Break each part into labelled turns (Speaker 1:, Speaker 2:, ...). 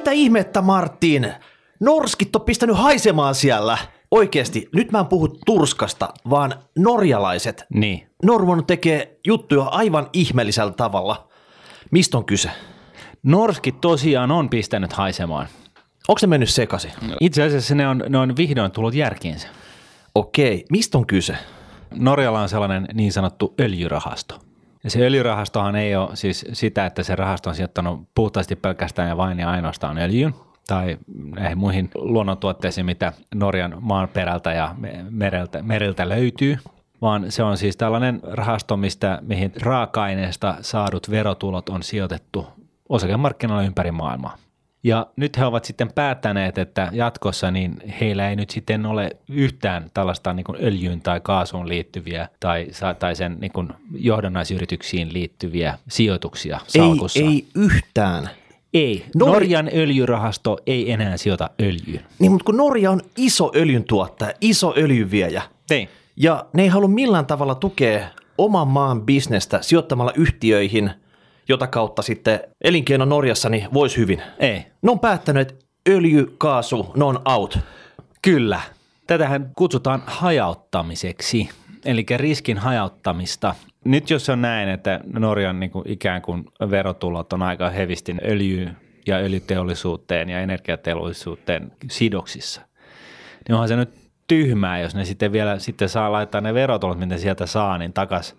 Speaker 1: mitä ihmettä Martin? Norskit on pistänyt haisemaan siellä. Oikeesti, nyt mä en puhu Turskasta, vaan norjalaiset.
Speaker 2: Niin.
Speaker 1: Norman tekee juttuja aivan ihmeellisellä tavalla. Mistä on kyse?
Speaker 2: Norskit tosiaan on pistänyt haisemaan.
Speaker 1: Onko se mennyt sekaisin?
Speaker 2: Itse asiassa ne on, ne on vihdoin tullut järkiinsä.
Speaker 1: Okei, mistä on kyse?
Speaker 2: Norjalla on sellainen niin sanottu öljyrahasto. Ja se öljyrahastohan ei ole siis sitä, että se rahasto on sijoittanut puhtaasti pelkästään ja vain ja ainoastaan öljyyn tai näihin muihin luonnontuotteisiin, mitä Norjan maanperältä ja mereltä, meriltä löytyy, vaan se on siis tällainen rahasto, mistä, mihin raaka-aineesta saadut verotulot on sijoitettu osakemarkkinoilla ympäri maailmaa. Ja nyt he ovat sitten päättäneet, että jatkossa niin heillä ei nyt sitten ole yhtään tällaista niin öljyyn tai kaasuun liittyviä tai, tai sen niin johdannaisyrityksiin liittyviä sijoituksia salkussa.
Speaker 1: Ei, ei yhtään.
Speaker 2: Ei. Nor- Norjan öljyrahasto ei enää sijoita öljyyn.
Speaker 1: Niin, mutta kun Norja on iso öljyntuottaja, iso öljyviejä.
Speaker 2: Ei.
Speaker 1: Ja ne ei halua millään tavalla tukea oman maan bisnestä sijoittamalla yhtiöihin – jota kautta sitten elinkeino Norjassa niin voisi hyvin.
Speaker 2: Ei.
Speaker 1: Ne on päättänyt, että öljy, kaasu, ne on out.
Speaker 2: Kyllä. Tätähän kutsutaan hajauttamiseksi, eli riskin hajauttamista. Nyt jos on näin, että Norjan niin kuin ikään kuin verotulot on aika hevistin öljyyn ja öljyteollisuuteen ja energiateollisuuteen sidoksissa, niin onhan se nyt tyhmää, jos ne sitten vielä sitten saa laittaa ne verotulot, mitä sieltä saa, niin takaisin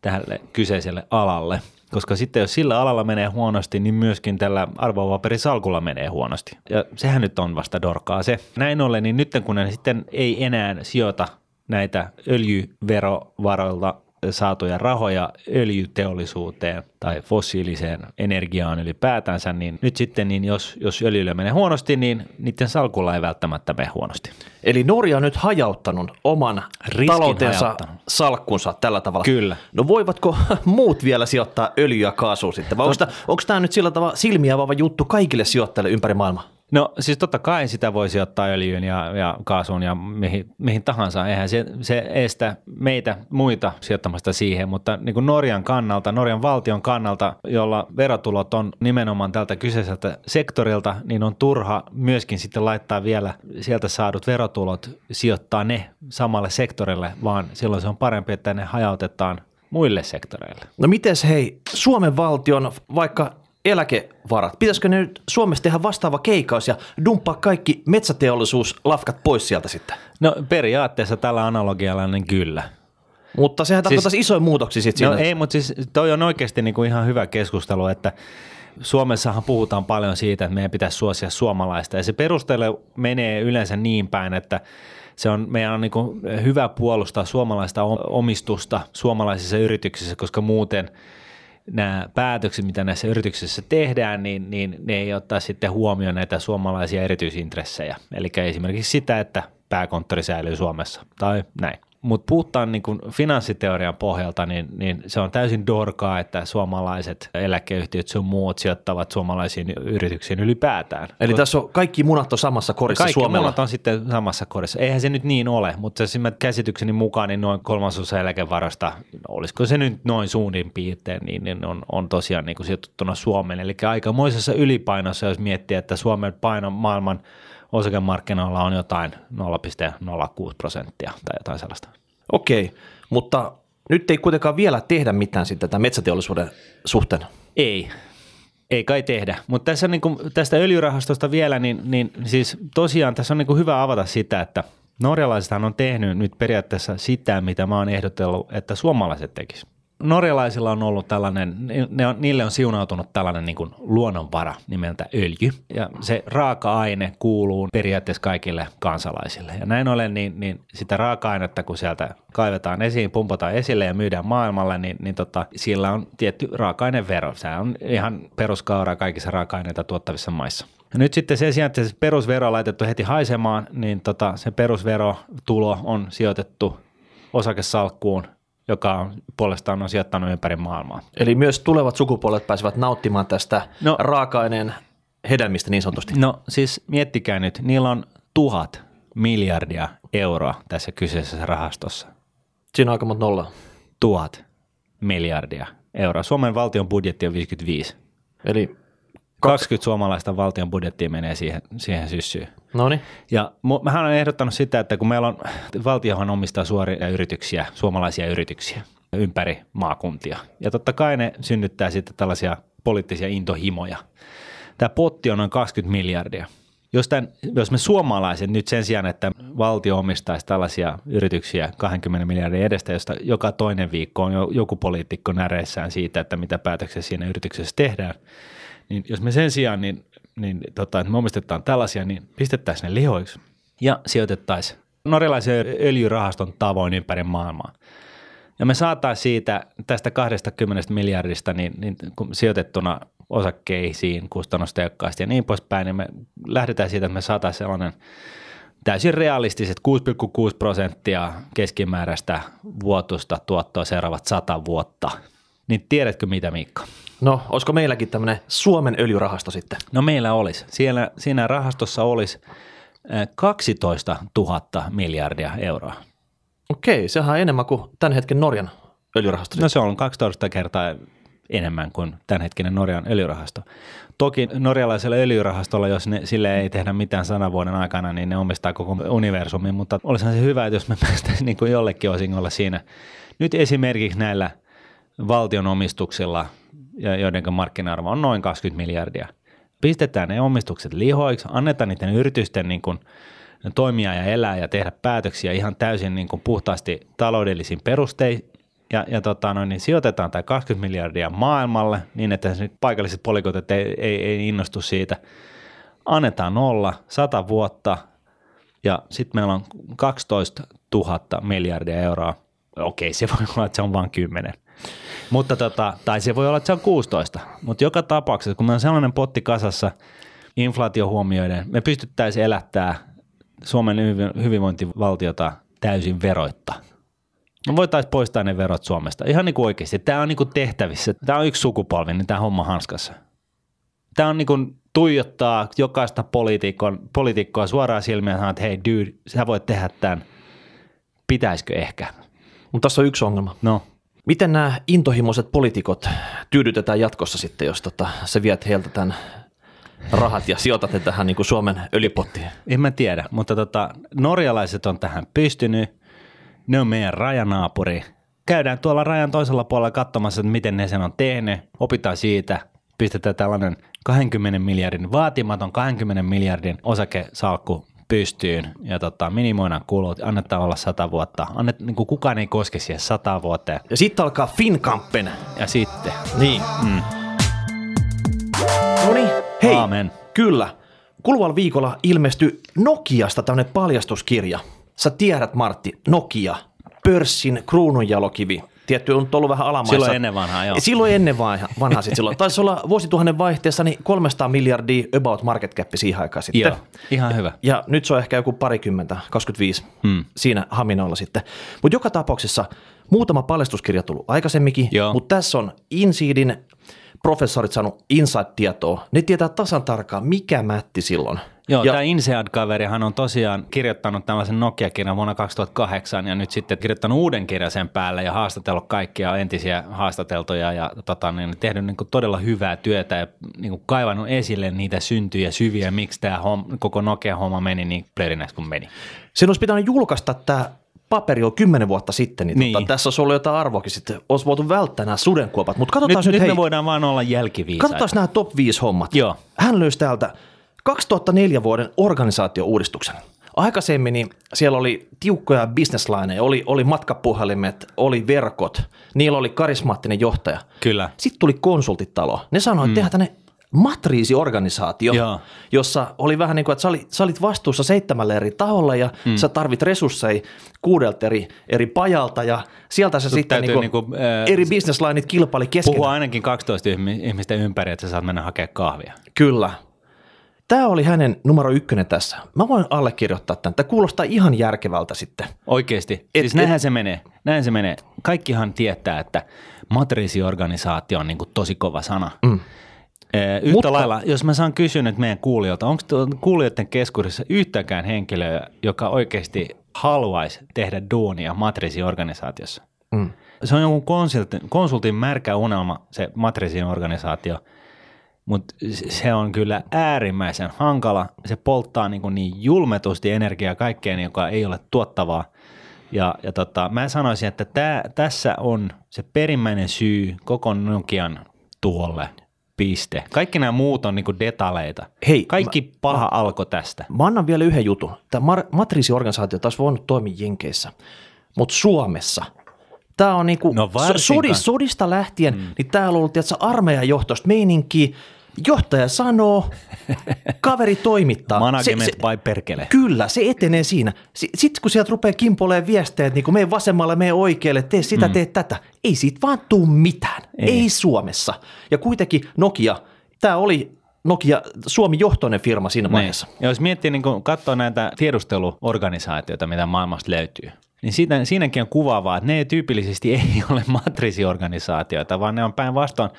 Speaker 2: tälle kyseiselle alalle – koska sitten jos sillä alalla menee huonosti, niin myöskin tällä arvopaperisalkulla menee huonosti. Ja sehän nyt on vasta dorkaa se. Näin ollen, niin nyt kun ne sitten ei enää sijoita näitä öljyverovaroilta saatuja rahoja öljyteollisuuteen tai fossiiliseen energiaan ylipäätänsä, niin nyt sitten niin jos, jos öljyllä menee huonosti, niin niiden salkulla ei välttämättä mene huonosti.
Speaker 1: Eli Norja on nyt hajauttanut oman Riskin taloutensa hajauttanut. salkkunsa tällä tavalla.
Speaker 2: Kyllä.
Speaker 1: No voivatko muut vielä sijoittaa öljyä kaasua sitten? Vai onko tämä nyt sillä tavalla silmiä juttu kaikille sijoittajille ympäri maailmaa?
Speaker 2: No siis totta kai sitä voisi ottaa öljyyn ja, ja kaasuun ja mihin, mihin tahansa. Eihän se, se estä meitä muita sijoittamasta siihen, mutta niin kuin Norjan kannalta, Norjan valtion kannalta, jolla verotulot on nimenomaan tältä kyseiseltä sektorilta, niin on turha myöskin sitten laittaa vielä sieltä saadut verotulot, sijoittaa ne samalle sektorille, vaan silloin se on parempi, että ne hajautetaan muille sektoreille.
Speaker 1: No miten hei, Suomen valtion vaikka eläkevarat. Pitäisikö ne nyt Suomessa tehdä vastaava keikaus ja dumppaa kaikki metsäteollisuuslafkat pois sieltä sitten?
Speaker 2: No periaatteessa tällä analogialla niin kyllä.
Speaker 1: Mutta sehän siis, tarkoittaisi isoja muutoksia sitten
Speaker 2: No siinä. ei, mutta siis toi on oikeasti niin kuin ihan hyvä keskustelu, että Suomessahan puhutaan paljon siitä, että meidän pitäisi suosia suomalaista ja se perustelu menee yleensä niin päin, että se on, meidän on niin hyvä puolustaa suomalaista omistusta suomalaisissa yrityksissä, koska muuten – nämä päätökset, mitä näissä yrityksissä tehdään, niin, niin ne ei ottaa sitten huomioon näitä suomalaisia erityisintressejä. Eli esimerkiksi sitä, että pääkonttori säilyy Suomessa tai näin. Mutta puhutaan niin kuin finanssiteorian pohjalta, niin, niin se on täysin dorkaa, että suomalaiset eläkeyhtiöt sun muut sijoittavat suomalaisiin yrityksiin ylipäätään.
Speaker 1: Eli tässä on kaikki munat on samassa korissa
Speaker 2: kaikki
Speaker 1: Suomella?
Speaker 2: munat on sitten samassa korissa. Eihän se nyt niin ole, mutta se käsitykseni mukaan niin noin kolmasosa eläkevarasta, olisiko se nyt noin suunnin piirtein, niin, niin on, on tosiaan niin kuin sijoitettuna Suomeen. Eli aikamoisessa ylipainossa, jos miettii, että Suomen paino maailman – osakemarkkinoilla on jotain 0,06 prosenttia tai jotain sellaista.
Speaker 1: Okei, mutta nyt ei kuitenkaan vielä tehdä mitään sitten tämän metsäteollisuuden suhteen.
Speaker 2: Ei, ei kai tehdä, mutta tässä niin kuin, tästä öljyrahastosta vielä, niin, niin siis tosiaan tässä on niin kuin hyvä avata sitä, että norjalaisethan on tehnyt nyt periaatteessa sitä, mitä mä oon ehdotellut, että suomalaiset tekisivät norjalaisilla on ollut tällainen, ne on, niille on siunautunut tällainen niin kuin luonnonvara nimeltä öljy. Ja se raaka-aine kuuluu periaatteessa kaikille kansalaisille. Ja näin ollen, niin, niin sitä raaka-ainetta, kun sieltä kaivetaan esiin, pumpataan esille ja myydään maailmalle, niin, niin tota, sillä on tietty raaka-ainevero. Se on ihan peruskaura kaikissa raaka-aineita tuottavissa maissa. Ja nyt sitten sen sijaan, että se perusvero on laitettu heti haisemaan, niin tota, se perusverotulo on sijoitettu osakesalkkuun joka on puolestaan on sijoittanut ympäri maailmaa.
Speaker 1: Eli myös tulevat sukupuolet pääsevät nauttimaan tästä no, raaka-aineen hedelmistä niin sanotusti.
Speaker 2: No siis miettikää nyt, niillä on tuhat miljardia euroa tässä kyseisessä rahastossa.
Speaker 1: Siinä on aika monta nollaa.
Speaker 2: Tuhat miljardia euroa. Suomen valtion budjetti on 55.
Speaker 1: Eli
Speaker 2: 20 suomalaista valtion budjettia menee siihen, siihen syssyyn.
Speaker 1: No niin.
Speaker 2: Ja mähän olen ehdottanut sitä, että kun meillä on, valtiohan omistaa suoria yrityksiä, suomalaisia yrityksiä ympäri maakuntia. Ja totta kai ne synnyttää sitten tällaisia poliittisia intohimoja. Tämä potti on noin 20 miljardia. Jos, tämän, jos me suomalaiset nyt sen sijaan, että valtio omistaisi tällaisia yrityksiä 20 miljardin edestä, josta joka toinen viikko on jo, joku poliitikko näreissään siitä, että mitä päätöksiä siinä yrityksessä tehdään, niin jos me sen sijaan, niin, niin tota, että me omistetaan tällaisia, niin pistettäisiin ne lihoiksi ja sijoitettaisiin norjalaisen öljyrahaston tavoin ympäri maailmaa. Ja me saataisiin siitä tästä 20 miljardista niin, niin sijoitettuna osakkeisiin kustannustehokkaasti ja niin poispäin, niin me lähdetään siitä, että me saataisiin sellainen täysin realistiset 6,6 prosenttia keskimääräistä vuotusta tuottoa seuraavat 100 vuotta. Niin tiedätkö mitä Miikka?
Speaker 1: No, olisiko meilläkin tämmöinen Suomen öljyrahasto sitten?
Speaker 2: No meillä olisi. Siellä, siinä rahastossa olisi 12 000 miljardia euroa.
Speaker 1: Okei, sehän on enemmän kuin tämän hetken Norjan öljyrahasto.
Speaker 2: No se on 12 kertaa enemmän kuin tämänhetkinen Norjan öljyrahasto. Toki norjalaisella öljyrahastolla, jos ne, sille ei tehdä mitään sanan vuoden aikana, niin ne omistaa koko universumin, mutta olisihan se hyvä, että jos me päästäisiin niin kuin jollekin osingolla siinä. Nyt esimerkiksi näillä valtion omistuksilla, joiden markkina-arvo on noin 20 miljardia, pistetään ne omistukset lihoiksi, annetaan niiden yritysten niin kuin toimia ja elää ja tehdä päätöksiä ihan täysin niin kuin puhtaasti taloudellisin perustein ja, ja tota, no, niin sijoitetaan tämä 20 miljardia maailmalle niin, että paikalliset poliikotit ei, ei, ei innostu siitä. Annetaan nolla, 100 vuotta ja sitten meillä on 12 000 miljardia euroa. Okei, se voi olla, että se on vain 10. Mutta tota, tai se voi olla, että se on 16. Mutta joka tapauksessa, kun meillä on sellainen potti kasassa inflaatio huomioiden, me pystyttäisiin elättää Suomen hyvinvointivaltiota täysin veroitta – No voitaisiin poistaa ne verot Suomesta. Ihan niin kuin oikeasti. Tämä on niin kuin tehtävissä. Tämä on yksi sukupolvi, niin tämä homma hanskassa. Tämä on niin kuin tuijottaa jokaista poliitikkoa suoraan silmiä että hei dude, sä voit tehdä tämän. Pitäisikö ehkä?
Speaker 1: Mutta tässä on yksi ongelma.
Speaker 2: No.
Speaker 1: Miten nämä intohimoiset poliitikot tyydytetään jatkossa sitten, jos tota, sä viet heiltä tämän rahat ja sijoitat ne tähän niin kuin Suomen öljypottiin?
Speaker 2: En mä tiedä, mutta tota, norjalaiset on tähän pystynyt ne on meidän rajanaapuri. Käydään tuolla rajan toisella puolella katsomassa, että miten ne sen on tehnyt, opitaan siitä, pistetään tällainen 20 miljardin, vaatimaton 20 miljardin osakesalkku pystyyn ja tota, minimoidaan kulut, annetaan olla sata vuotta. Annet, niin kuin kukaan ei koske siihen sata vuoteen.
Speaker 1: Ja sitten alkaa Finkampen.
Speaker 2: Ja sitten.
Speaker 1: Niin. Mm. No niin, hei.
Speaker 2: Aamen.
Speaker 1: Kyllä. Kuluvalla viikolla ilmestyi Nokiasta tämmöinen paljastuskirja – Sä tiedät, Martti, Nokia, pörssin kruununjalokivi. Tietty on ollut vähän alamaissa.
Speaker 2: Silloin ennen vanhaa, joo.
Speaker 1: Silloin ennen vanhaa, vanhaa sitten silloin. Taisi olla vuosituhannen vaihteessa niin 300 miljardia about market cap siihen aikaan sitten.
Speaker 2: Joo, ihan hyvä.
Speaker 1: Ja nyt se on ehkä joku parikymmentä, 25 hmm. siinä haminoilla sitten. Mutta joka tapauksessa muutama paljastuskirja tullut aikaisemminkin, mutta tässä on Inseedin professorit saanut insight-tietoa. Ne tietää tasan tarkkaan, mikä mätti silloin –
Speaker 2: Joo, ja, tämä Insead-kaverihan on tosiaan kirjoittanut tällaisen Nokia-kirjan vuonna 2008 ja nyt sitten kirjoittanut uuden kirjan sen päälle ja haastatellut kaikkia entisiä haastateltuja ja tota, niin, tehnyt niin kuin todella hyvää työtä ja niin kuin kaivannut esille niitä syntyjä syviä, miksi tämä homma, koko Nokia-homma meni niin plörinäksi kuin meni.
Speaker 1: Sen olisi pitänyt julkaista tämä paperi on kymmenen vuotta sitten, niin, niin. Tota, tässä olisi ollut jotain arvoakin sitten. Olisi voitu välttää nämä sudenkuopat. Mutta katsotaan
Speaker 2: nyt, nyt, nyt hei, me voidaan vaan olla jälkiviisaita.
Speaker 1: Katsotaan nämä top 5 hommat.
Speaker 2: Joo.
Speaker 1: Hän löysi täältä 2004 vuoden organisaatiouudistuksen. Aikaisemmin niin siellä oli tiukkoja bisneslineja, oli, oli matkapuhelimet, oli verkot, niillä oli karismaattinen johtaja.
Speaker 2: Kyllä.
Speaker 1: Sitten tuli konsultitalo. Ne sanoi, että mm. tehdään tänne matriisiorganisaatio, Joo. jossa oli vähän niin kuin, että sä olit, sä olit vastuussa seitsemälle eri taholla ja mm. sä tarvit resursseja kuudelta eri, eri pajalta ja sieltä se sitten niin kuin, niin kuin, ää, eri businesslineit kilpaili keskenään.
Speaker 2: Puhua ainakin 12 ihmistä ympäri, että sä saat mennä hakemaan kahvia.
Speaker 1: Kyllä, Tämä oli hänen numero ykkönen tässä. Mä voin allekirjoittaa tämän. Tämä kuulostaa ihan järkevältä sitten.
Speaker 2: Oikeasti. Et, siis näinhän et, se menee. Näin se menee. Kaikkihan tietää, että matriisiorganisaatio on niin kuin tosi kova sana. Mm. Yhtä Mutta, lailla, jos mä saan kysyä nyt meidän kuulijoilta, onko kuulijoiden keskuudessa yhtäkään henkilöä, joka oikeasti haluaisi tehdä duunia matriisiorganisaatiossa? Mm. Se on jonkun konsultin, konsultin märkä unelma, se matriisiorganisaatio – mutta se on kyllä äärimmäisen hankala. Se polttaa niin, niin julmetusti energiaa kaikkeen, joka ei ole tuottavaa. Ja, ja tota, mä sanoisin, että tää, tässä on se perimmäinen syy koko Nokian tuolle piste. Kaikki nämä muut on niinku detaleita. Hei, Kaikki mä, paha mä, alkoi tästä.
Speaker 1: Mä annan vielä yhden jutun. Tämä matriisiorganisaatio taas voinut toimia Jenkeissä, mutta Suomessa – Tämä on niinku no sodista, sodista lähtien, mm. niin täällä on ollut tiedätkö, armeijan johtoista meininkiä, johtaja sanoo, kaveri toimittaa.
Speaker 2: Management se, se, by perkele.
Speaker 1: Kyllä, se etenee siinä. Sitten kun sieltä rupeaa kimpoleen viestejä, että niin mene vasemmalle, mene oikealle, tee sitä, mm. tee tätä. Ei siitä vaan tuu mitään. Ei. Ei Suomessa. Ja kuitenkin Nokia, tämä oli Nokia Suomi-johtoinen firma siinä niin. vaiheessa.
Speaker 2: Ja jos miettii, niin katsoo näitä tiedusteluorganisaatioita, mitä maailmasta löytyy, niin siinä, siinäkin on kuvaavaa, että ne tyypillisesti ei ole matriisiorganisaatioita, vaan ne on päinvastoin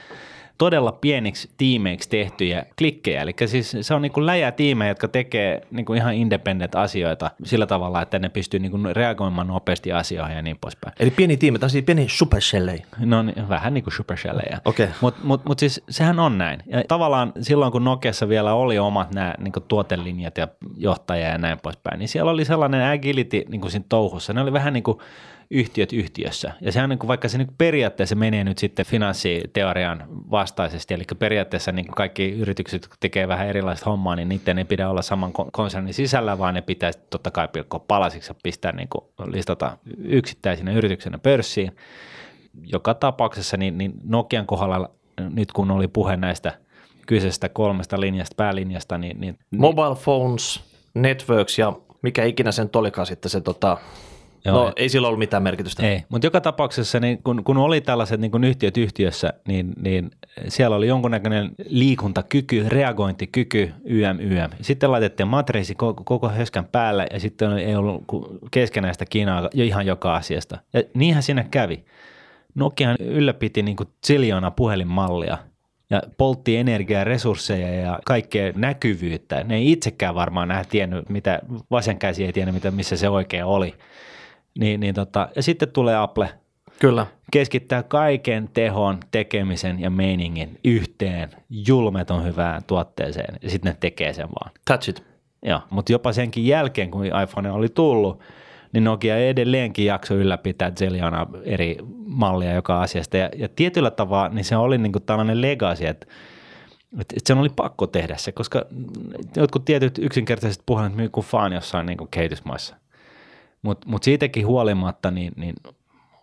Speaker 2: todella pieniksi tiimeiksi tehtyjä klikkejä. Eli siis se on niin kuin tiimejä, jotka tekee niin kuin ihan independent asioita sillä tavalla, että ne pystyy niin kuin reagoimaan nopeasti asioihin ja niin poispäin.
Speaker 1: Eli pieni tiimi, tai siis pieni supershellejä.
Speaker 2: No niin, vähän niin kuin supershellejä.
Speaker 1: Okay.
Speaker 2: Mutta mut, mut siis sehän on näin. Ja tavallaan silloin, kun Nokiassa vielä oli omat nämä niin kuin tuotelinjat ja johtajia ja näin poispäin, niin siellä oli sellainen agility niin kuin siinä touhussa. Ne oli vähän niin kuin yhtiöt yhtiössä. Ja sehän niin kuin, vaikka se niin periaatteessa menee nyt sitten finanssiteorian vastaisesti, eli periaatteessa niin kuin kaikki yritykset tekee vähän erilaista hommaa, niin niiden ei pidä olla saman konsernin sisällä, vaan ne pitäisi totta kai pilkkoa palasiksi ja pistää niin kuin listata yksittäisinä yrityksenä pörssiin. Joka tapauksessa niin, niin Nokian kohdalla nyt kun oli puhe näistä kyseisestä kolmesta linjasta, päälinjasta, niin, niin
Speaker 1: Mobile phones, networks ja mikä ikinä sen olikaan sitten se tota, Joo, no ei sillä ollut mitään merkitystä.
Speaker 2: Ei, mutta joka tapauksessa niin kun, kun oli tällaiset niin kun yhtiöt yhtiössä, niin, niin siellä oli jonkunnäköinen liikuntakyky, reagointikyky, YM, YM. Sitten laitettiin matriisi koko, koko höskän päälle ja sitten ei ollut keskenäistä Kiinaa jo ihan joka asiasta. Ja niinhän siinä kävi. Nokian ylläpiti niin ziljoona puhelinmallia ja poltti energiaa, resursseja ja kaikkea näkyvyyttä. Ne ei itsekään varmaan nähdä tiennyt, mitä vasen käsi ei tiennyt, mitä, missä se oikein oli. Niin, niin tota, ja sitten tulee Apple.
Speaker 1: Kyllä.
Speaker 2: Keskittää kaiken tehon, tekemisen ja meiningin yhteen julmeton hyvään tuotteeseen ja sitten ne tekee sen vaan.
Speaker 1: Touch it.
Speaker 2: Joo, mutta jopa senkin jälkeen, kun iPhone oli tullut, niin Nokia edelleenkin jakso ylläpitää Zeliana eri mallia joka asiasta. Ja, ja tietyllä tavalla niin se oli niin kuin tällainen legacy, että, että sen oli pakko tehdä se, koska jotkut tietyt yksinkertaiset puhelimet myy kuin faan jossain niin kuin kehitysmaissa – mutta mut siitäkin huolimatta, niin, niin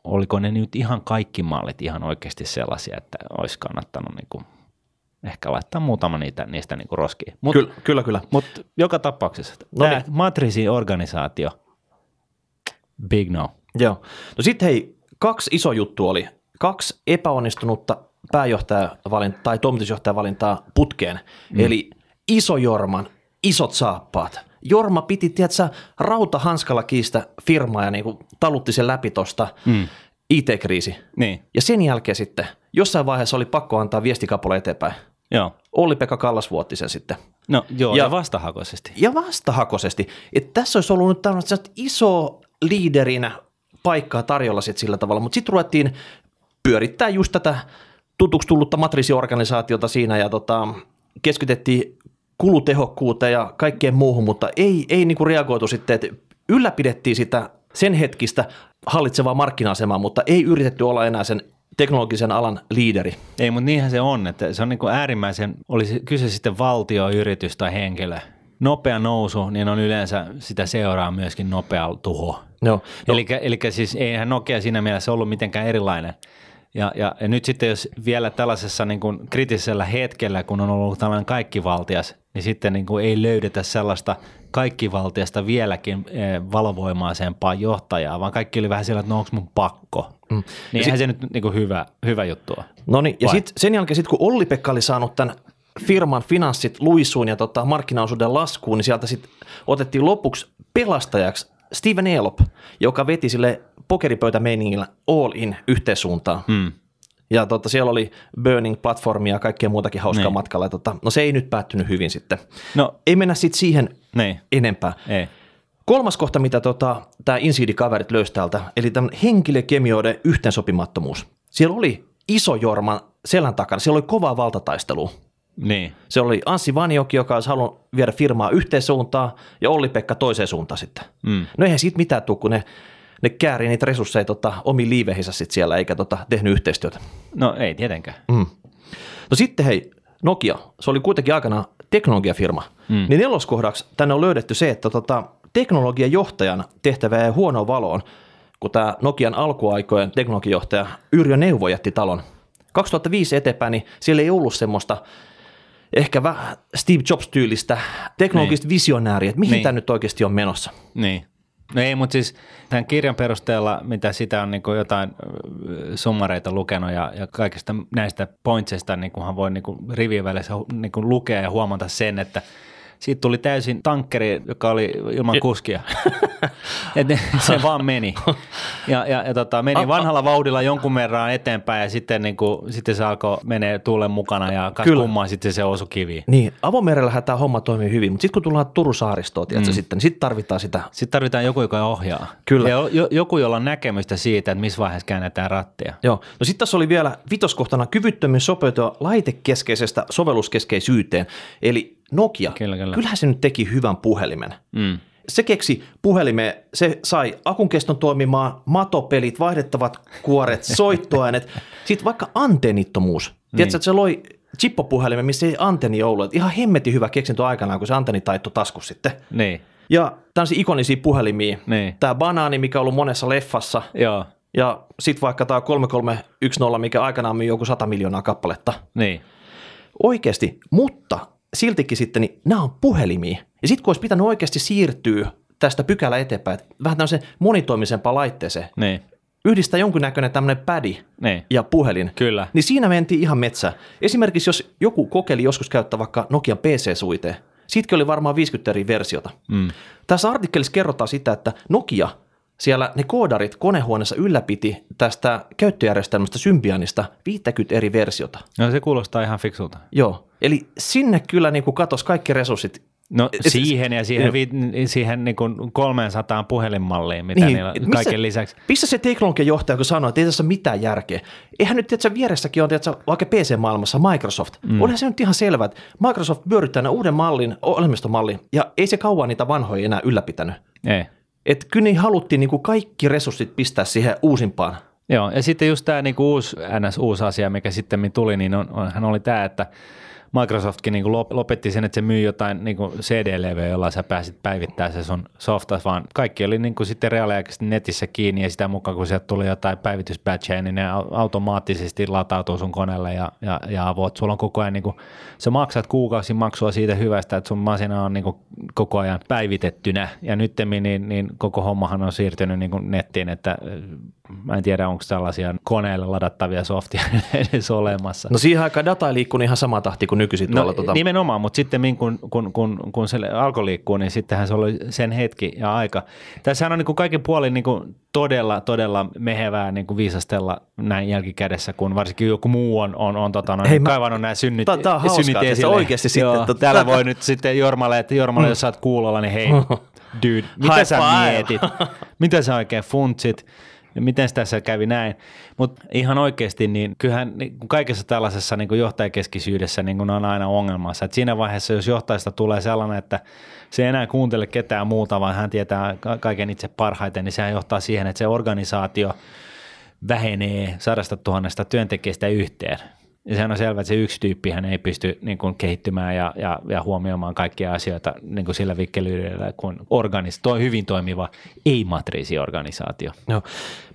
Speaker 2: oliko ne nyt ihan kaikki mallit ihan oikeasti sellaisia, että olisi kannattanut niin kuin ehkä laittaa muutama niitä, niistä niin kuin roskiin.
Speaker 1: Mut, kyllä, kyllä. kyllä.
Speaker 2: Mutta joka tapauksessa no tämä niin. matriisi-organisaatio, big no.
Speaker 1: Joo. No sitten hei, kaksi iso juttu oli. Kaksi epäonnistunutta pääjohtajavalintaa tai toimitusjohtajavalintaa putkeen. Mm. Eli iso Jorman, isot saappaat – Jorma piti, tiedätkö, rautahanskalla kiistä firmaa ja niin kuin talutti sen läpi tuosta mm. IT-kriisi.
Speaker 2: Niin.
Speaker 1: Ja sen jälkeen sitten jossain vaiheessa oli pakko antaa viestikapulle eteenpäin.
Speaker 2: Joo.
Speaker 1: Olli-Pekka Kallas vuotti sen sitten.
Speaker 2: No joo, ja, ja vastahakoisesti.
Speaker 1: Ja vastahakoisesti. Et tässä olisi ollut nyt tämmöinen iso liiderinä paikkaa tarjolla sit sillä tavalla, mutta sitten ruvettiin pyörittää just tätä tutuksi tullutta matriisiorganisaatiota siinä ja tota, keskitettiin kulutehokkuuteen ja kaikkeen muuhun, mutta ei, ei niin kuin reagoitu sitten, että ylläpidettiin sitä sen hetkistä hallitsevaa markkina-asemaa, mutta ei yritetty olla enää sen teknologisen alan liideri.
Speaker 2: Ei, mutta niinhän se on, että se on niin kuin äärimmäisen, olisi kyse sitten valtio, yritys tai henkilö. Nopea nousu, niin on yleensä sitä seuraa myöskin nopea tuho.
Speaker 1: No, no.
Speaker 2: Eli siis eihän Nokia siinä mielessä ollut mitenkään erilainen. Ja, ja, ja nyt sitten jos vielä tällaisessa niin kuin kriittisellä hetkellä, kun on ollut tällainen kaikkivaltias, niin sitten niin kuin ei löydetä sellaista kaikkivaltiasta vieläkin eh, valovoimaisempaa johtajaa, vaan kaikki oli vähän siellä, että no onko mun pakko. Mm. Niin eihän sit, se nyt niin kuin hyvä, hyvä juttu ole.
Speaker 1: No niin, ja sit, sen jälkeen sitten kun Olli-Pekka oli saanut tämän firman finanssit luisuun ja tota, markkinaosuuden laskuun, niin sieltä sitten otettiin lopuksi pelastajaksi Steven Elop, joka veti sille pokeripöytämeiningillä all in yhteissuuntaan. Hmm. Ja tota, siellä oli Burning-platformia ja kaikkea muutakin hauskaa niin. matkalla. Tota, no se ei nyt päättynyt hyvin sitten. No, ei mennä sitten siihen niin. enempää.
Speaker 2: Ei.
Speaker 1: Kolmas kohta, mitä tota, tämä Insidi-kaverit löysi täältä, eli tämän henkilökemioiden yhteensopimattomuus. Siellä oli iso jorma selän takana, siellä oli kovaa valtataistelua.
Speaker 2: Niin.
Speaker 1: Se oli Anssi Vanjoki, joka olisi halunnut viedä firmaa yhteen suuntaan ja Olli-Pekka toiseen suuntaan sitten.
Speaker 2: Mm.
Speaker 1: No eihän siitä mitään tule, kun ne, ne kääri niitä resursseja tota, omiin liiveihinsä sit siellä eikä tota, tehnyt yhteistyötä.
Speaker 2: No ei tietenkään.
Speaker 1: Mm. No sitten hei, Nokia, se oli kuitenkin aikana teknologiafirma, mm. niin neloskohdaksi tänne on löydetty se, että tota, teknologian johtajan tehtävä jäi huonoon valoon, kun tämä Nokian alkuaikojen teknologiajohtaja Yrjö Neuvo jätti talon. 2005 eteenpäin, niin siellä ei ollut semmoista ehkä vähän Steve Jobs-tyylistä teknologista niin. visionääriä, että mihin niin. tämä nyt oikeasti on menossa.
Speaker 2: Niin. No ei, mutta siis tämän kirjan perusteella, mitä sitä on niin kuin jotain summareita lukenut ja, ja kaikista näistä pointseista niin kunhan voi niin kuin rivien välissä niin kuin lukea ja huomata sen, että – siitä tuli täysin tankkeri, joka oli ilman kuskia. Et se vaan meni. Ja, ja, ja tota, meni vanhalla vauhdilla jonkun verran eteenpäin ja sitten, niin kuin, sitten se alkoi menee tuulen mukana ja kas kummaa sitten se osui kiviin.
Speaker 1: Niin, avomerellähän tämä homma toimii hyvin, mutta sitten kun tullaan Turun saaristoon, mm. sitten, niin sitten tarvitaan sitä.
Speaker 2: Sitten tarvitaan joku, joka ohjaa. Kyllä. Ja jo, joku, jolla on näkemystä siitä, että missä vaiheessa käännetään rattia.
Speaker 1: Joo. No sitten tässä oli vielä vitoskohtana kyvyttömyys sopeutua laitekeskeisestä sovelluskeskeisyyteen. Eli Nokia, kyllä, kyllä. kyllähän se nyt teki hyvän puhelimen. Mm. Se keksi puhelime, se sai akun keston toimimaan, matopelit, vaihdettavat kuoret, soittoäänet, sitten vaikka antennittomuus. Niin. Tiedätkö, että se loi chippopuhelimen, missä ei antenni ollut. Ihan hemmetin hyvä keksintö aikanaan, kun se antenni taitto taskus sitten.
Speaker 2: Niin.
Speaker 1: Ja tämmöisiä ikonisia puhelimia. Niin. Tämä banaani, mikä on ollut monessa leffassa.
Speaker 2: Joo.
Speaker 1: Ja sitten vaikka tämä 3310, mikä aikanaan myi joku 100 miljoonaa kappaletta.
Speaker 2: Niin.
Speaker 1: Oikeasti, mutta siltikin sitten, niin nämä on puhelimia. Ja sitten kun olisi pitänyt oikeasti siirtyä tästä pykälä eteenpäin, vähän tämmöiseen monitoimisempaan laitteeseen,
Speaker 2: niin.
Speaker 1: yhdistää jonkunnäköinen tämmöinen pädi niin. ja puhelin,
Speaker 2: Kyllä.
Speaker 1: niin siinä mentiin ihan metsä. Esimerkiksi jos joku kokeili joskus käyttää vaikka Nokian PC-suiteen, siitäkin oli varmaan 50 eri versiota. Mm. Tässä artikkelissa kerrotaan sitä, että Nokia – siellä ne koodarit konehuoneessa ylläpiti tästä käyttöjärjestelmästä Symbianista 50 eri versiota.
Speaker 2: No se kuulostaa ihan fiksulta.
Speaker 1: Joo, eli sinne kyllä niin kuin katos kaikki resurssit.
Speaker 2: No et, siihen ja siihen, vi, siihen niin kuin 300 puhelinmalliin, mitä niin, niillä missä, kaiken lisäksi.
Speaker 1: Missä se teknologian johtaja, kun sanoi, että ei tässä ole mitään järkeä. Eihän nyt, että vieressäkin on, että vaikka PC-maailmassa Microsoft. Mm. Onhan se nyt ihan selvä, että Microsoft pyörittää uuden mallin, ohjelmistomallin, ja ei se kauan niitä vanhoja enää ylläpitänyt.
Speaker 2: Ei.
Speaker 1: Että kyllä niin haluttiin niin kuin kaikki resurssit pistää siihen uusimpaan.
Speaker 2: Joo, ja sitten just tämä niin uusi, NS uusi asia, mikä sitten tuli, niin on, onhan oli tämä, että – Microsoftkin niin lopetti sen, että se myy jotain niin CD-levyä, jolla sä pääsit päivittämään se sun softa, vaan kaikki oli niin kuin sitten reaaliaikaisesti netissä kiinni ja sitä mukaan, kun sieltä tuli jotain päivitysbatcheja, niin ne automaattisesti latautuu sun koneelle ja, ja, ja avot. Sulla on koko ajan, niin kuin, sä maksat kuukausimaksua siitä hyvästä, että sun masina on niin kuin koko ajan päivitettynä ja nyt niin, niin koko hommahan on siirtynyt niin kuin nettiin, että mä en tiedä, onko tällaisia koneelle ladattavia softia edes olemassa.
Speaker 1: No siihen aikaan data liikkuu ihan sama tahti kuin nykyisin
Speaker 2: no, tuota... Nimenomaan, mutta sitten kun, kun, kun, kun se alkoi liikkua, niin sittenhän se oli sen hetki ja aika. Tässähän on niin kuin kaikin puolin niin kuin todella, todella mehevää niin kuin viisastella näin jälkikädessä, kun varsinkin joku muu on, on, on tota, Hei, kaivannut nämä synnit,
Speaker 1: Tämä on hauskaa, että oikeasti sitten. Joo,
Speaker 2: tota... Täällä voi nyt sitten Jormalle, että Jormalle, mm. jos sä oot kuulolla, niin hei, dude, mitä High sä five. mietit? mitä sä oikein funtsit? Miten tässä kävi näin. Mutta ihan oikeasti, niin kyllähän niin kaikessa tällaisessa niin johtajakeskisyydessä niin on aina ongelmassa. Et siinä vaiheessa, jos johtajasta tulee sellainen, että se ei enää kuuntele ketään muuta, vaan hän tietää kaiken itse parhaiten, niin sehän johtaa siihen, että se organisaatio vähenee sadasta tuhannesta työntekijästä yhteen. Ja sehän on selvä, että se yksi tyyppi hän ei pysty niin kuin, kehittymään ja, ja, ja huomioimaan kaikkia asioita niin kuin sillä vikkelyydellä, kun organis, toi hyvin toimiva ei-matriisiorganisaatio.
Speaker 1: Joo.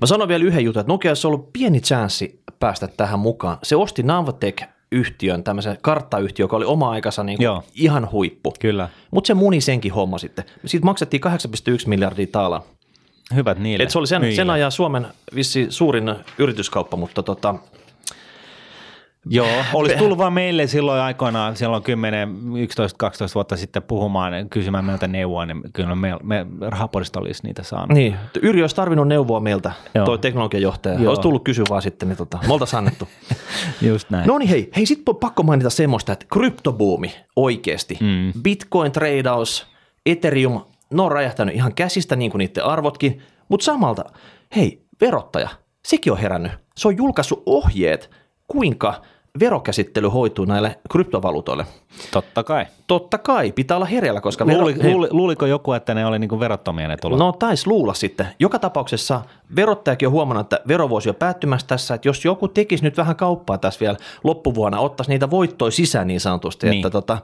Speaker 1: Mä sanon vielä yhden jutun, että Nokia olisi ollut pieni chanssi päästä tähän mukaan. Se osti Navtek yhtiön, tämmöisen karttayhtiön, joka oli oma aikansa niin kuin ihan huippu.
Speaker 2: Kyllä.
Speaker 1: Mutta se muni senkin homma sitten. Siitä maksettiin 8,1 miljardia taalaa.
Speaker 2: Hyvät niille.
Speaker 1: Et se oli sen, sen ajan Suomen vissi suurin yrityskauppa, mutta tota,
Speaker 2: Joo, olisi tullut vaan meille silloin aikoinaan, silloin 10, 11, 12 vuotta sitten puhumaan, kysymään meiltä neuvoa, niin kyllä me, me rahapodista olisi niitä saanut.
Speaker 1: Niin, Yri olisi tarvinnut neuvoa meiltä, Joo. toi teknologiajohtaja. Joo. Olisi tullut kysyä vaan sitten, niin tota, me oltaisiin annettu.
Speaker 2: Just näin.
Speaker 1: No niin hei, hei sitten pakko mainita semmoista, että kryptobuumi oikeasti, mm. bitcoin tradeaus, ethereum, ne on räjähtänyt ihan käsistä niin kuin niiden arvotkin, mutta samalta, hei, verottaja, sekin on herännyt. Se on julkaissut ohjeet – kuinka verokäsittely hoituu näille kryptovaluutoille?
Speaker 2: Totta kai.
Speaker 1: Totta kai, pitää olla hereillä, koska...
Speaker 2: Luuli, vero, luuli, luuliko joku, että ne oli niin verottomia ne tulot?
Speaker 1: No taisi luulla sitten. Joka tapauksessa verottajakin on huomannut, että vero voisi jo päättymässä tässä, että jos joku tekisi nyt vähän kauppaa tässä vielä loppuvuonna, ottaisi niitä voittoja sisään niin sanotusti, niin. että tota,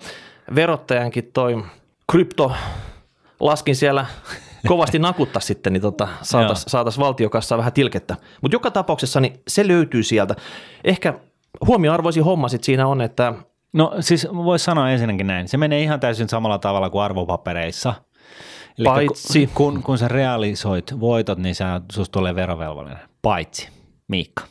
Speaker 1: verottajankin toi krypto laskin siellä kovasti nakuttaa sitten, niin tota, saataisiin saatais valtiokassa vähän tilkettä. Mutta joka tapauksessa niin se löytyy sieltä. Ehkä huomioarvoisin homma sitten siinä on, että...
Speaker 2: No siis voisi sanoa ensinnäkin näin. Se menee ihan täysin samalla tavalla kuin arvopapereissa. Eli Paitsi. Kun, kun sä realisoit voitot, niin sä, susta tulee verovelvollinen. Paitsi. Miikka,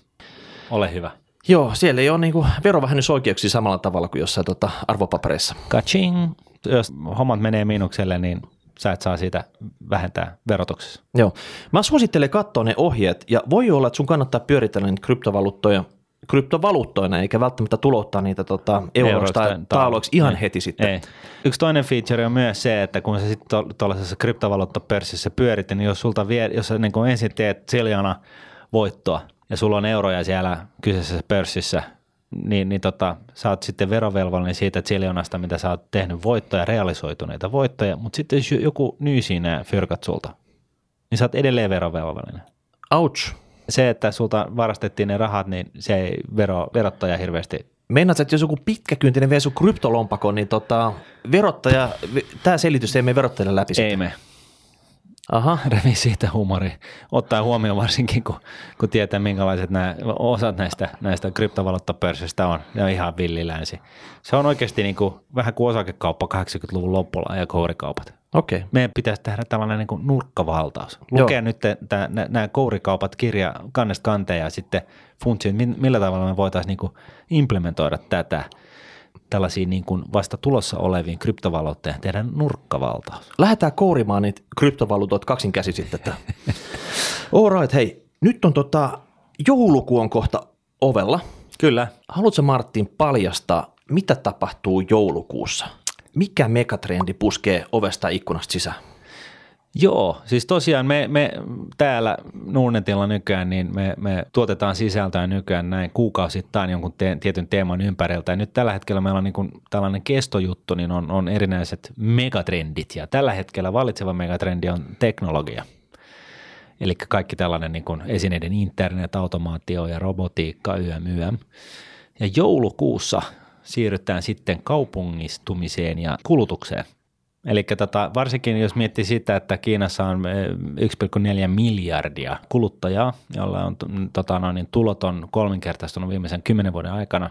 Speaker 2: ole hyvä.
Speaker 1: Joo, siellä ei ole niinku verovähennysoikeuksia samalla tavalla kuin jossain tota arvopapereissa.
Speaker 2: Kaching. Jos hommat menee miinukselle, niin sä et saa siitä vähentää verotuksessa.
Speaker 1: Joo. Mä suosittelen katsoa ne ohjeet ja voi olla, että sun kannattaa pyöritellä niitä kryptovaluuttoja kryptovaluuttoina, eikä välttämättä tulottaa niitä tota, euroista tai taaloiksi ihan ei, heti sitten. Ei.
Speaker 2: Yksi toinen feature on myös se, että kun sä sitten tuollaisessa kryptovaluuttapörssissä pyörit, niin jos, sulta vie, jos sä niin ensin teet siljana voittoa ja sulla on euroja siellä kyseisessä pörssissä, niin, niin tota, sä oot sitten verovelvollinen siitä ziljonasta, mitä sä oot tehnyt voittoja, realisoituneita voittoja, mutta sitten jos joku nyysii nämä fyrkat sulta, niin sä oot edelleen verovelvollinen.
Speaker 1: Ouch.
Speaker 2: Se, että sulta varastettiin ne rahat, niin se ei vero, verottaja hirveästi
Speaker 1: Meinaat, että jos joku pitkäkyntinen vie sun kryptolompakon, niin tota, verottaja, tämä selitys ei mene verottajalle läpi
Speaker 2: Ei me. Aha. revi siitä huumori. Ottaa huomioon varsinkin, kun, kun tietää, minkälaiset nämä, osat näistä, näistä kryptovaluuttapörssistä on. Ne on ihan villilänsi. Se on oikeasti niin kuin, vähän kuin osakekauppa 80-luvun lopulla ja kourikaupat.
Speaker 1: Okei. Okay.
Speaker 2: Meidän pitäisi tehdä tällainen niin kuin nurkkavaltaus. Lukea Joo. nyt nämä kourikaupat kirja kannesta kanteen ja sitten funtsia, millä tavalla me voitaisiin niin implementoida tätä – tällaisiin niin kuin vasta tulossa oleviin kryptovaluuttoihin tehdä nurkkavaltaus.
Speaker 1: Lähdetään kourimaan niitä kryptovaluutot kaksin käsi sitten. All right, hei, nyt on tota, jouluku on kohta ovella.
Speaker 2: Kyllä.
Speaker 1: Haluatko Martin paljastaa, mitä tapahtuu joulukuussa? Mikä megatrendi puskee ovesta ikkunasta sisään?
Speaker 2: Joo, siis tosiaan me, me täällä Nuunetilla nykyään, niin me, me tuotetaan sisältöä nykyään näin kuukausittain jonkun te, tietyn teeman ympäriltä. Ja nyt tällä hetkellä meillä on niin kuin tällainen kestojuttu, niin on, on erinäiset megatrendit. Ja tällä hetkellä valitseva megatrendi on teknologia. Eli kaikki tällainen niin kuin esineiden internet, automaatio ja robotiikka, YM, YM. Ja joulukuussa siirrytään sitten kaupungistumiseen ja kulutukseen. Eli tota, varsinkin jos miettii sitä, että Kiinassa on 1,4 eh, miljardia kuluttajaa, jolla on tota, no, niin tulot on kolminkertaistunut viimeisen kymmenen vuoden aikana,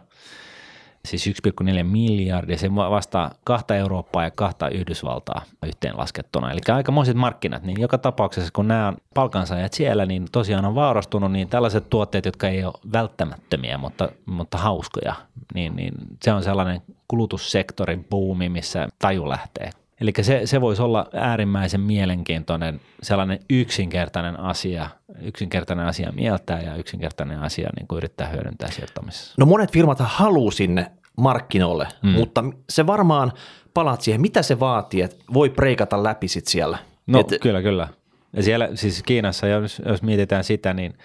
Speaker 2: siis 1,4 miljardia, se vastaa kahta Eurooppaa ja kahta Yhdysvaltaa yhteenlaskettuna. Eli aikamoiset markkinat, niin joka tapauksessa kun nämä palkansaajat siellä, niin tosiaan on vaarastunut, niin tällaiset tuotteet, jotka ei ole välttämättömiä, mutta, mutta hauskoja, niin, niin se on sellainen kulutussektorin buumi, missä taju lähtee Eli se, se voisi olla äärimmäisen mielenkiintoinen sellainen yksinkertainen asia, yksinkertainen asia mieltää ja yksinkertainen asia niin kuin yrittää hyödyntää sijoittamisessa.
Speaker 1: No monet firmat haluaa sinne markkinoille, mm. mutta se varmaan palaat siihen, mitä se vaatii, että voi preikata läpi sit siellä.
Speaker 2: No Et, kyllä, kyllä. Ja siellä siis Kiinassa, jos, jos mietitään sitä, niin –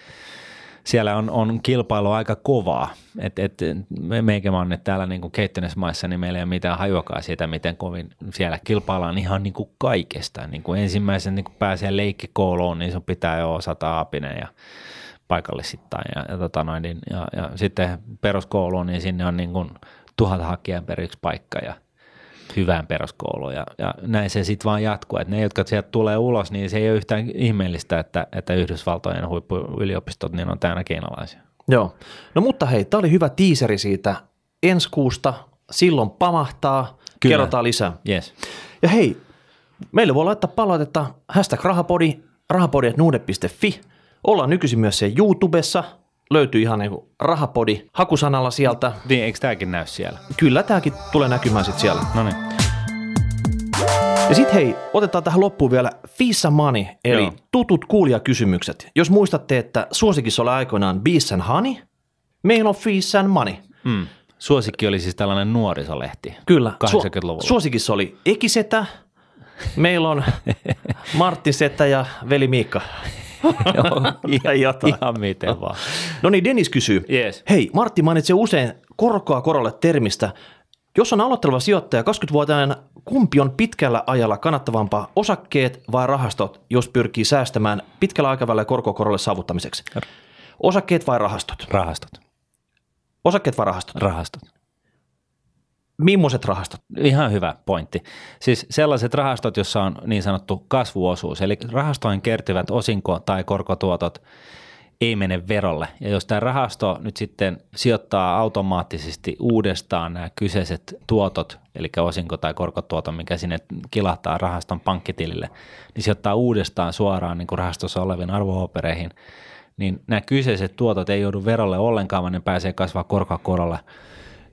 Speaker 2: siellä on, on kilpailu aika kovaa. Et, et, meikä on nyt täällä niin kehittyneissä maissa, niin meillä ei ole mitään hajuakaan siitä, miten kovin siellä kilpaillaan ihan niin kuin kaikesta. Niin kuin ensimmäisen niin kuin pääsee leikkikouluun, niin sun pitää jo osata aapinen ja paikallisittain. Ja, ja, tota noin, niin, ja, ja sitten peruskouluun, niin sinne on niin kuin tuhat hakijaa per yksi paikka ja – hyvään peruskouluun ja, ja näin se sitten vaan jatkuu. Että ne, jotka sieltä tulee ulos, niin se ei ole yhtään ihmeellistä, että, että Yhdysvaltojen huippuyliopistot niin on täynnä kiinalaisia.
Speaker 1: Joo. No mutta hei, tämä oli hyvä tiiseri siitä ensi kuusta. Silloin pamahtaa, Kyllä. kerrotaan lisää.
Speaker 2: Yes.
Speaker 1: Ja hei, meille voi laittaa palautetta hashtag rahapodi, rahapodi.nuude.fi. Ollaan nykyisin myös se YouTubessa – löytyy ihan niin rahapodi hakusanalla sieltä.
Speaker 2: Niin, eikö tämäkin näy siellä?
Speaker 1: Kyllä, tämäkin tulee näkymään sitten siellä.
Speaker 2: No niin.
Speaker 1: Ja sitten hei, otetaan tähän loppuun vielä Fissa Money, eli Joo. tutut kuulijakysymykset. Jos muistatte, että suosikissa oli aikoinaan Bees and Honey, meillä on Fees and Money.
Speaker 2: Mm. Suosikki oli siis tällainen nuorisolehti.
Speaker 1: Kyllä. 80-luvulla. Su- suosikissa oli Ekisetä, meillä on Martti Setä ja veli Miikka.
Speaker 2: Joo, ihan, ihan miten vaan.
Speaker 1: No niin, Dennis kysyy.
Speaker 2: Yes.
Speaker 1: Hei, Martti mainitsee usein korkoa korolle termistä. Jos on aloitteleva sijoittaja 20-vuotiaana, kumpi on pitkällä ajalla kannattavampaa, osakkeet vai rahastot, jos pyrkii säästämään pitkällä aikavälillä korkokorolle saavuttamiseksi? Osakkeet vai rahastot?
Speaker 2: Rahastot.
Speaker 1: Osakkeet vai rahastot?
Speaker 2: Rahastot.
Speaker 1: Millaiset rahastot?
Speaker 2: Ihan hyvä pointti. Siis sellaiset rahastot, joissa on niin sanottu kasvuosuus, eli rahastoihin kertyvät osinko- tai korkotuotot ei mene verolle. Ja jos tämä rahasto nyt sitten sijoittaa automaattisesti uudestaan nämä kyseiset tuotot, eli osinko- tai korkotuoton, mikä sinne kilahtaa rahaston pankkitilille, niin sijoittaa uudestaan suoraan niin kuin rahastossa oleviin arvoopereihin, niin nämä kyseiset tuotot ei joudu verolle ollenkaan, vaan ne pääsee kasvaa korkakorolla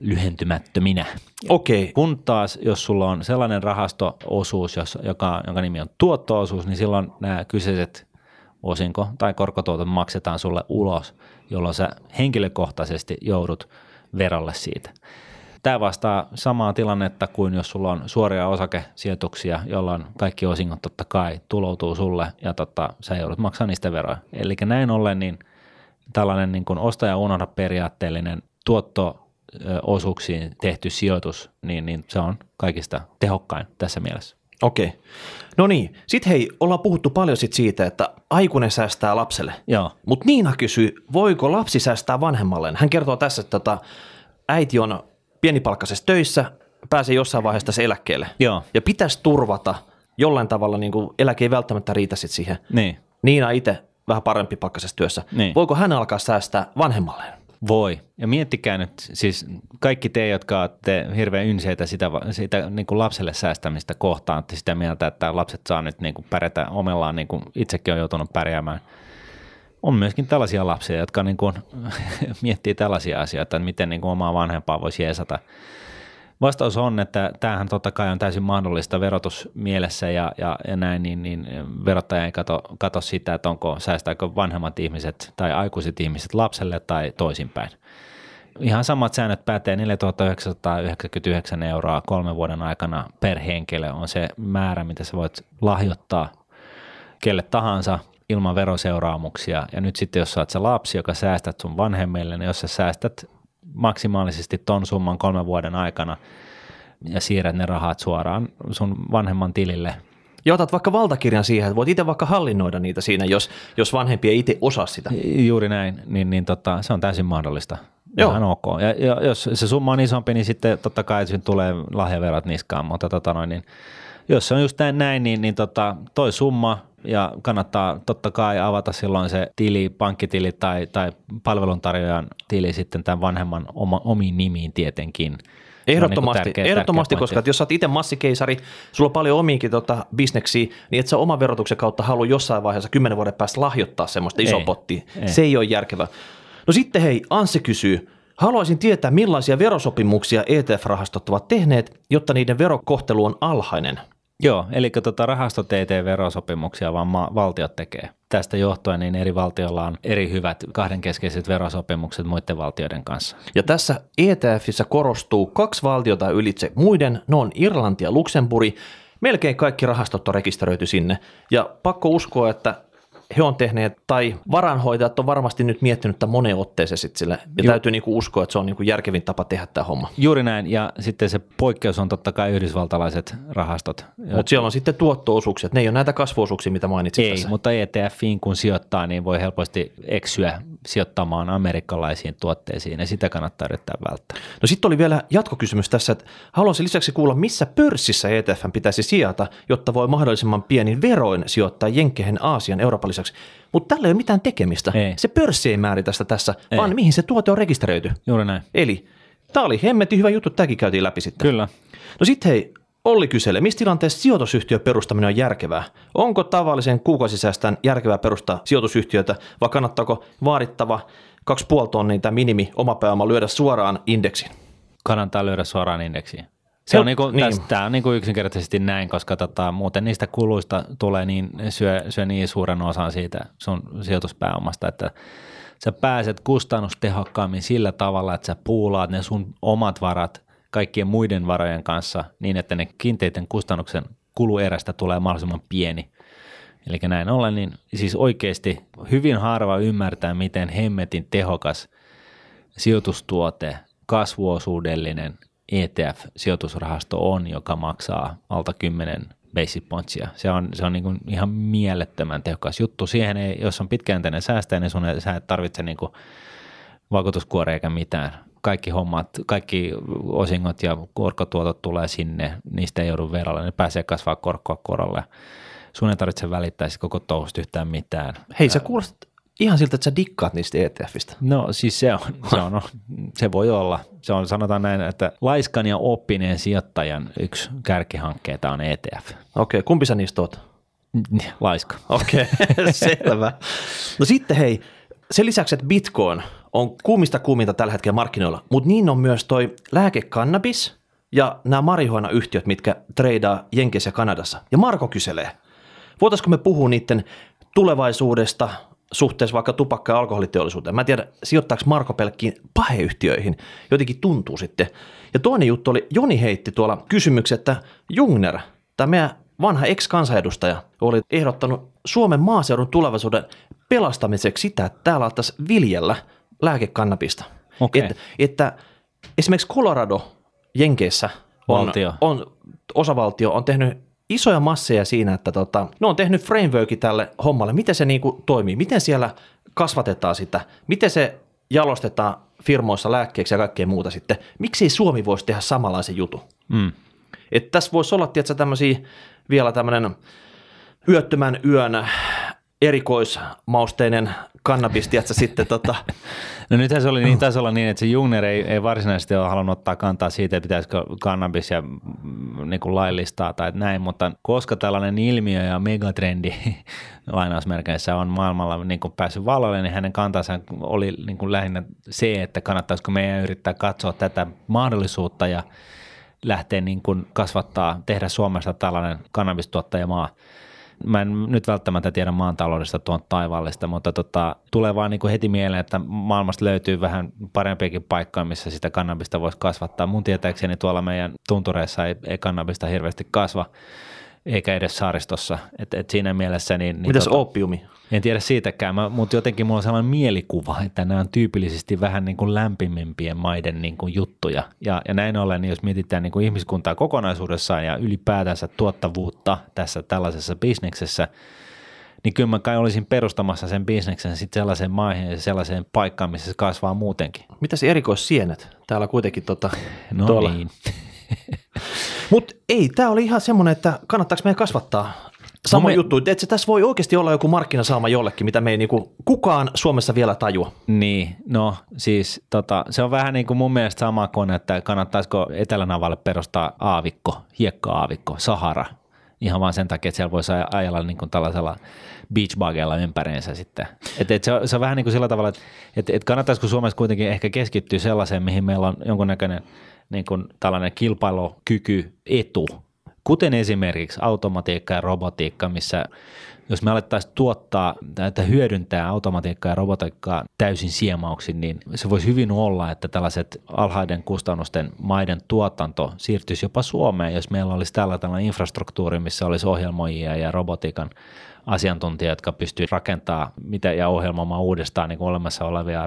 Speaker 2: lyhentymättöminä.
Speaker 1: Okei. Okay.
Speaker 2: Kun taas, jos sulla on sellainen rahastoosuus, joka, jonka nimi on tuottoosuus, niin silloin nämä kyseiset osinko- tai korkotuotot maksetaan sulle ulos, jolloin sä henkilökohtaisesti joudut verolle siitä. Tämä vastaa samaa tilannetta kuin jos sulla on suoria osakesijoituksia, jolloin kaikki osingot totta kai tuloutuu sulle ja totta, sä joudut maksamaan niistä veroja. Eli näin ollen niin tällainen niin kuin ostaja unohda periaatteellinen tuotto osuuksiin tehty sijoitus, niin, niin se on kaikista tehokkain tässä mielessä.
Speaker 1: Okei. No niin, sitten hei, ollaan puhuttu paljon sit siitä, että aikuinen säästää lapselle.
Speaker 2: Joo.
Speaker 1: Mutta Niina kysyy, voiko lapsi säästää vanhemmalleen? Hän kertoo tässä, että tota, äiti on pienipalkkaisessa töissä, pääsee jossain vaiheessa tässä eläkkeelle.
Speaker 2: Joo.
Speaker 1: Ja pitäisi turvata jollain tavalla, niin kuin eläke ei välttämättä riitä sit siihen.
Speaker 2: Niin.
Speaker 1: Niina itse vähän parempi palkkaisessa työssä.
Speaker 2: Niin.
Speaker 1: Voiko hän alkaa säästää vanhemmalleen?
Speaker 2: Voi. Ja miettikää nyt, siis kaikki te, jotka olette hirveän ynseitä sitä, sitä niin kuin lapselle säästämistä kohtaan, että sitä mieltä, että lapset saa nyt niin kuin pärjätä omellaan, niin kuin itsekin on joutunut pärjäämään. On myöskin tällaisia lapsia, jotka niin kuin, miettii tällaisia asioita, että miten niin kuin omaa vanhempaa voisi jeesata. Vastaus on, että tämähän totta kai on täysin mahdollista verotusmielessä ja, ja, ja näin, niin, niin verottaja ei kato, kato sitä, että onko säästääkö vanhemmat ihmiset tai aikuiset ihmiset lapselle tai toisinpäin. Ihan samat säännöt pätee 4999 euroa kolmen vuoden aikana per henkilö on se määrä, mitä sä voit lahjoittaa kelle tahansa ilman veroseuraamuksia. Ja nyt sitten, jos sä oot se lapsi, joka säästät sun vanhemmille, niin jos sä säästät maksimaalisesti ton summan kolmen vuoden aikana ja siirrät ne rahat suoraan sun vanhemman tilille.
Speaker 1: Ja otat vaikka valtakirjan siihen, että voit itse vaikka hallinnoida niitä siinä, jos, jos vanhempi ei itse osaa sitä.
Speaker 2: Juuri näin, niin, niin tota, se on täysin mahdollista.
Speaker 1: Joo.
Speaker 2: Ihan ok. Ja, ja jos se summa on isompi, niin sitten totta kai tulee lahjaverot niskaan, mutta tota noin, niin jos se on just näin, niin, niin tota, toi summa ja kannattaa totta kai avata silloin se tili, pankkitili tai, tai palveluntarjoajan tili sitten tämän vanhemman oma, omiin nimiin tietenkin.
Speaker 1: Ehdottomasti, niin tärkeä, ehdottomasti tärkeä koska jos sä oot itse massikeisari, sulla on paljon omiinkin tota, bisneksiä, niin et sä oman verotuksen kautta halua jossain vaiheessa kymmenen vuoden päästä lahjoittaa semmoista isoa pottia. Ei. Se ei ole järkevää. No sitten hei, Anssi kysyy, Haluaisin tietää, millaisia verosopimuksia ETF-rahastot ovat tehneet, jotta niiden verokohtelu on alhainen.
Speaker 2: Joo, eli tota rahastot ei tee verosopimuksia, vaan ma- valtiot tekee. Tästä johtuen niin eri valtioilla on eri hyvät kahdenkeskeiset verosopimukset muiden valtioiden kanssa.
Speaker 1: Ja tässä ETFissä korostuu kaksi valtiota ylitse muiden, ne on Irlanti ja Luxemburg. Melkein kaikki rahastot on rekisteröity sinne. Ja pakko uskoa, että he on tehneet, tai varanhoitajat on varmasti nyt miettinyt tämän moneen otteeseen sitten sille, ja Ju- täytyy niinku uskoa, että se on niinku järkevin tapa tehdä tämä homma.
Speaker 2: Juuri näin, ja sitten se poikkeus on totta kai yhdysvaltalaiset rahastot.
Speaker 1: Mutta siellä on sitten tuotto-osuuksia, ne ei ole näitä kasvuosuuksia, mitä mainitsit
Speaker 2: Ei,
Speaker 1: tässä.
Speaker 2: mutta ETFiin kun sijoittaa, niin voi helposti eksyä sijoittamaan amerikkalaisiin tuotteisiin, ja sitä kannattaa yrittää välttää.
Speaker 1: No sitten oli vielä jatkokysymys tässä, että haluaisin lisäksi kuulla, missä pörssissä ETF pitäisi sijata, jotta voi mahdollisimman pienin veroin sijoittaa Jenkkehen Aasian Euroopan lisäksi. Mutta tällä ei ole mitään tekemistä.
Speaker 2: Ei.
Speaker 1: Se pörssi ei määritä sitä tässä,
Speaker 2: Ei.
Speaker 1: vaan mihin se tuote on rekisteröity.
Speaker 2: Juuri näin.
Speaker 1: Eli tämä oli hemmetin hyvä juttu, tämäkin käytiin läpi sitten.
Speaker 2: Kyllä.
Speaker 1: No sitten hei, Olli kyselee, missä tilanteessa sijoitusyhtiön perustaminen on järkevää? Onko tavallisen kuukausisäästän järkevää perustaa sijoitusyhtiötä vai kannattaako vaadittava 2,5 tonnia tämä minimi oma pääoma lyödä suoraan indeksiin?
Speaker 2: Kannattaa lyödä suoraan indeksiin. Se on, niinku,
Speaker 1: niin.
Speaker 2: niin. tämä on niinku yksinkertaisesti näin, koska tota, muuten niistä kuluista tulee niin, syö, syö niin suuren osan siitä sun sijoituspääomasta, että sä pääset kustannustehokkaammin sillä tavalla, että sä puulaat ne sun omat varat kaikkien muiden varojen kanssa niin, että ne kiinteiden kustannuksen kuluerästä tulee mahdollisimman pieni. Eli näin ollen, niin siis oikeasti hyvin harva ymmärtää, miten hemmetin tehokas sijoitustuote kasvuosuudellinen ETF-sijoitusrahasto on, joka maksaa alta 10 basic pointsia. Se on, se on niin ihan mielettömän tehokas juttu. Siihen ei, jos on pitkäjänteinen säästäjä, niin sun ei, sä et tarvitse niin kuin vakuutuskuoria eikä mitään. Kaikki hommat, kaikki osingot ja korkotuotot tulee sinne, niistä ei joudu verolle, ne pääsee kasvaa korkoa korolle. Sun ei tarvitse välittää koko touhusta yhtään mitään.
Speaker 1: Hei, sä kuulostat ihan siltä, että sä dikkaat niistä ETFistä.
Speaker 2: No siis se on, se, on, se voi olla. Se on, sanotaan näin, että laiskan ja oppineen sijoittajan yksi kärkihankkeita on ETF.
Speaker 1: Okei, okay, kumpi sä niistä oot?
Speaker 2: Laiska.
Speaker 1: Okei, okay, selvä. No sitten hei, sen lisäksi, että Bitcoin on kuumista kuuminta tällä hetkellä markkinoilla, mutta niin on myös toi lääkekannabis ja nämä marihuana-yhtiöt, mitkä treidaa Jenkeissä ja Kanadassa. Ja Marko kyselee, voitaisiko me puhua niiden tulevaisuudesta, suhteessa vaikka tupakka- ja alkoholiteollisuuteen. Mä en tiedä, sijoittaako Marko pelkkiin paheyhtiöihin. Jotenkin tuntuu sitten. Ja toinen juttu oli, Joni heitti tuolla kysymyksen, että Jungner, tämä meidän vanha ex-kansanedustaja, oli ehdottanut Suomen maaseudun tulevaisuuden pelastamiseksi sitä, että täällä alettaisiin viljellä lääkekannabista.
Speaker 2: Okay.
Speaker 1: Että, että esimerkiksi Colorado Jenkeissä on,
Speaker 2: Valtio.
Speaker 1: on, osavaltio on tehnyt isoja masseja siinä, että tota, ne on tehnyt frameworki tälle hommalle, miten se niinku toimii, miten siellä kasvatetaan sitä, miten se jalostetaan firmoissa lääkkeeksi ja kaikkea muuta sitten. Miksi Suomi voisi tehdä samanlaisen jutun?
Speaker 2: Mm.
Speaker 1: Että tässä voisi olla tietysti tämmöisiä vielä tämmöinen yöttömän yön erikoismausteinen kannabis, tiedätkö, sitten tota.
Speaker 2: No nythän se oli niin, taisi olla niin, että se Jungner ei, ei varsinaisesti ole halunnut ottaa kantaa siitä, että pitäisikö kannabis ja mm, niin kuin laillistaa tai näin, mutta koska tällainen ilmiö ja megatrendi lainausmerkeissä on maailmalla niin kuin päässyt valolle, niin hänen kantansa oli niin kuin lähinnä se, että kannattaisiko meidän yrittää katsoa tätä mahdollisuutta ja lähteä niin kuin kasvattaa, tehdä Suomesta tällainen kannabistuottajamaa. Mä en nyt välttämättä tiedä maantaloudesta tuon taivaallista, mutta tota, tulee vaan niin kuin heti mieleen, että maailmasta löytyy vähän parempiakin paikkoja, missä sitä kannabista voisi kasvattaa. Mun tietääkseni tuolla meidän tuntureissa ei, ei kannabista hirveästi kasva, eikä edes saaristossa. Et, et siinä mielessä niin, niin
Speaker 1: Mitäs
Speaker 2: tota,
Speaker 1: opiumi?
Speaker 2: en tiedä siitäkään, mä- mutta jotenkin mulla on sellainen mielikuva, että nämä on tyypillisesti vähän niin kuin lämpimimpien maiden niin kuin juttuja. Ja, ja näin ollen, niin jos mietitään niin kuin ihmiskuntaa kokonaisuudessaan ja ylipäätänsä tuottavuutta tässä tällaisessa bisneksessä, niin kyllä mä kai olisin perustamassa sen bisneksen sitten sellaiseen maihin ja sellaiseen paikkaan, missä se kasvaa muutenkin.
Speaker 1: Mitäs erikoissienet? Täällä kuitenkin tota,
Speaker 2: No
Speaker 1: tuolla.
Speaker 2: niin.
Speaker 1: Mutta ei, tämä oli ihan semmoinen, että kannattaako meidän kasvattaa sama
Speaker 2: No me-
Speaker 1: juttu, että se tässä voi oikeasti olla joku markkinasaama jollekin, mitä me ei niinku kukaan Suomessa vielä tajua.
Speaker 2: Niin, no siis tota, se on vähän niin kuin mun mielestä sama kuin, että kannattaisiko Etelänavalle perustaa aavikko, hiekka-aavikko, Sahara, ihan vaan sen takia, että siellä voisi aj- ajella niin kuin tällaisella beachbugella ympäriinsä sitten. Et, et se, on, se on vähän niin kuin sillä tavalla, että et, et kannattaisiko Suomessa kuitenkin ehkä keskittyä sellaiseen, mihin meillä on jonkunnäköinen niin kuin tällainen kilpailukyky, etu, kuten esimerkiksi automatiikka ja robotiikka, missä jos me alettaisiin tuottaa tai hyödyntää automatiikkaa ja robotiikkaa täysin siemauksin, niin se voisi hyvin olla, että tällaiset alhaiden kustannusten maiden tuotanto siirtyisi jopa Suomeen, jos meillä olisi tällä tällainen infrastruktuuri, missä olisi ohjelmoijia ja robotiikan asiantuntijat, jotka pystyvät rakentamaan mitä ja ohjelmoimaan uudestaan niin kuin olemassa olevia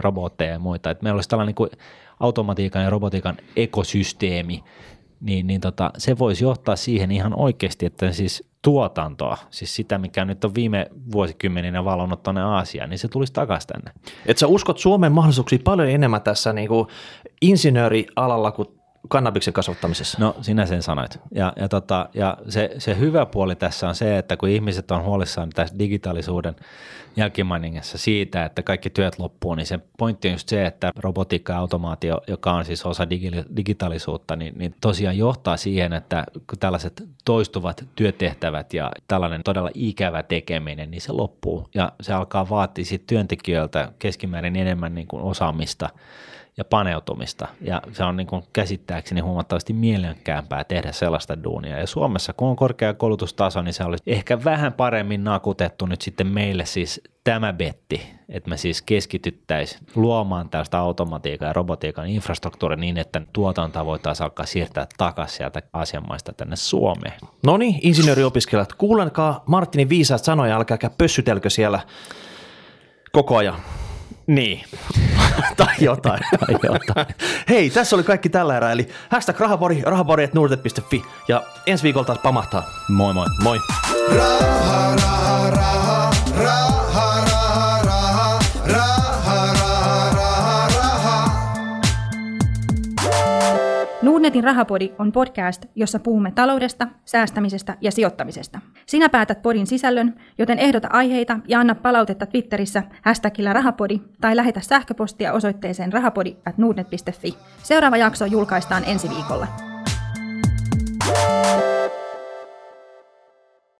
Speaker 2: robotteja, ja muita. Et meillä olisi tällainen niin automatiikan ja robotiikan ekosysteemi, niin, niin tota, se voisi johtaa siihen ihan oikeasti, että siis tuotantoa, siis sitä, mikä nyt on viime vuosikymmeninä valonnut tuonne Aasiaan, niin se tulisi takaisin tänne.
Speaker 1: Et sä uskot Suomen mahdollisuuksia paljon enemmän tässä niinku insinöörialalla kuin kannabiksen kasvattamisessa?
Speaker 2: No sinä sen sanoit. Ja, ja, tota, ja se, se hyvä puoli tässä on se, että kun ihmiset on huolissaan tässä digitaalisuuden jälkimainingassa siitä, että kaikki työt loppuu, niin se pointti on just se, että robotiikka ja automaatio, joka on siis osa digi- digitaalisuutta, niin, niin tosiaan johtaa siihen, että kun tällaiset toistuvat työtehtävät ja tällainen todella ikävä tekeminen, niin se loppuu ja se alkaa vaatia työntekijöiltä keskimäärin enemmän niin kuin osaamista ja paneutumista. Ja se on niin kuin käsittääkseni huomattavasti mielekkäämpää tehdä sellaista duunia. Ja Suomessa, kun on korkea koulutustaso, niin se olisi ehkä vähän paremmin nakutettu nyt sitten meille siis tämä betti, että me siis keskityttäisiin luomaan tällaista automatiikan ja robotiikan infrastruktuuria niin, että tuotantoa voitaisiin alkaa siirtää takaisin sieltä asianmaista tänne Suomeen.
Speaker 1: No niin, insinööriopiskelijat, kuulenkaa Martinin viisaat sanoja, älkääkä pössytelkö siellä koko ajan.
Speaker 2: Niin.
Speaker 1: tai jotain.
Speaker 2: tai jotain.
Speaker 1: Hei, tässä oli kaikki tällä erää, eli hashtag rahapori, rahapori.nuudet.fi ja ensi viikolla taas pamahtaa.
Speaker 2: Moi moi.
Speaker 1: Moi. Raha, raha,
Speaker 3: raha, raha, Nuudnetin rahapodi on podcast, jossa puhumme taloudesta, säästämisestä ja sijoittamisesta. Sinä päätät podin sisällön, joten ehdota aiheita ja anna palautetta Twitterissä hashtagillä rahapodi tai lähetä sähköpostia osoitteeseen rahapodi at Seuraava jakso julkaistaan ensi viikolla.